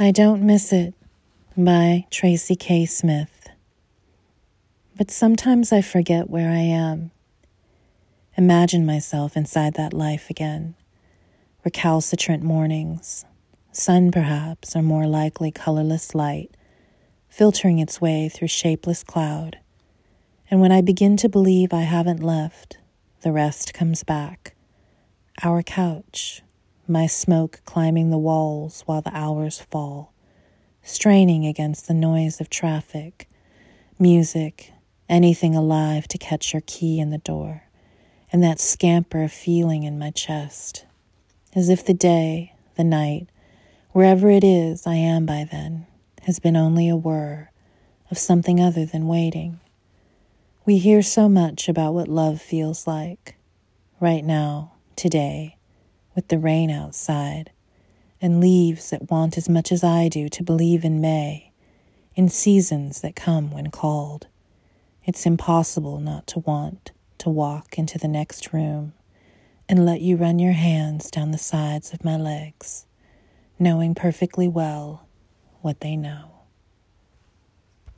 I Don't Miss It by Tracy K. Smith. But sometimes I forget where I am. Imagine myself inside that life again. Recalcitrant mornings, sun perhaps, or more likely colorless light, filtering its way through shapeless cloud. And when I begin to believe I haven't left, the rest comes back. Our couch, my smoke climbing the walls while the hours fall, straining against the noise of traffic, music, anything alive to catch your key in the door, and that scamper of feeling in my chest, as if the day, the night, wherever it is I am by then, has been only a whir of something other than waiting. We hear so much about what love feels like. Right now, today, with the rain outside, and leaves that want as much as I do to believe in May, in seasons that come when called. It's impossible not to want to walk into the next room and let you run your hands down the sides of my legs, knowing perfectly well what they know.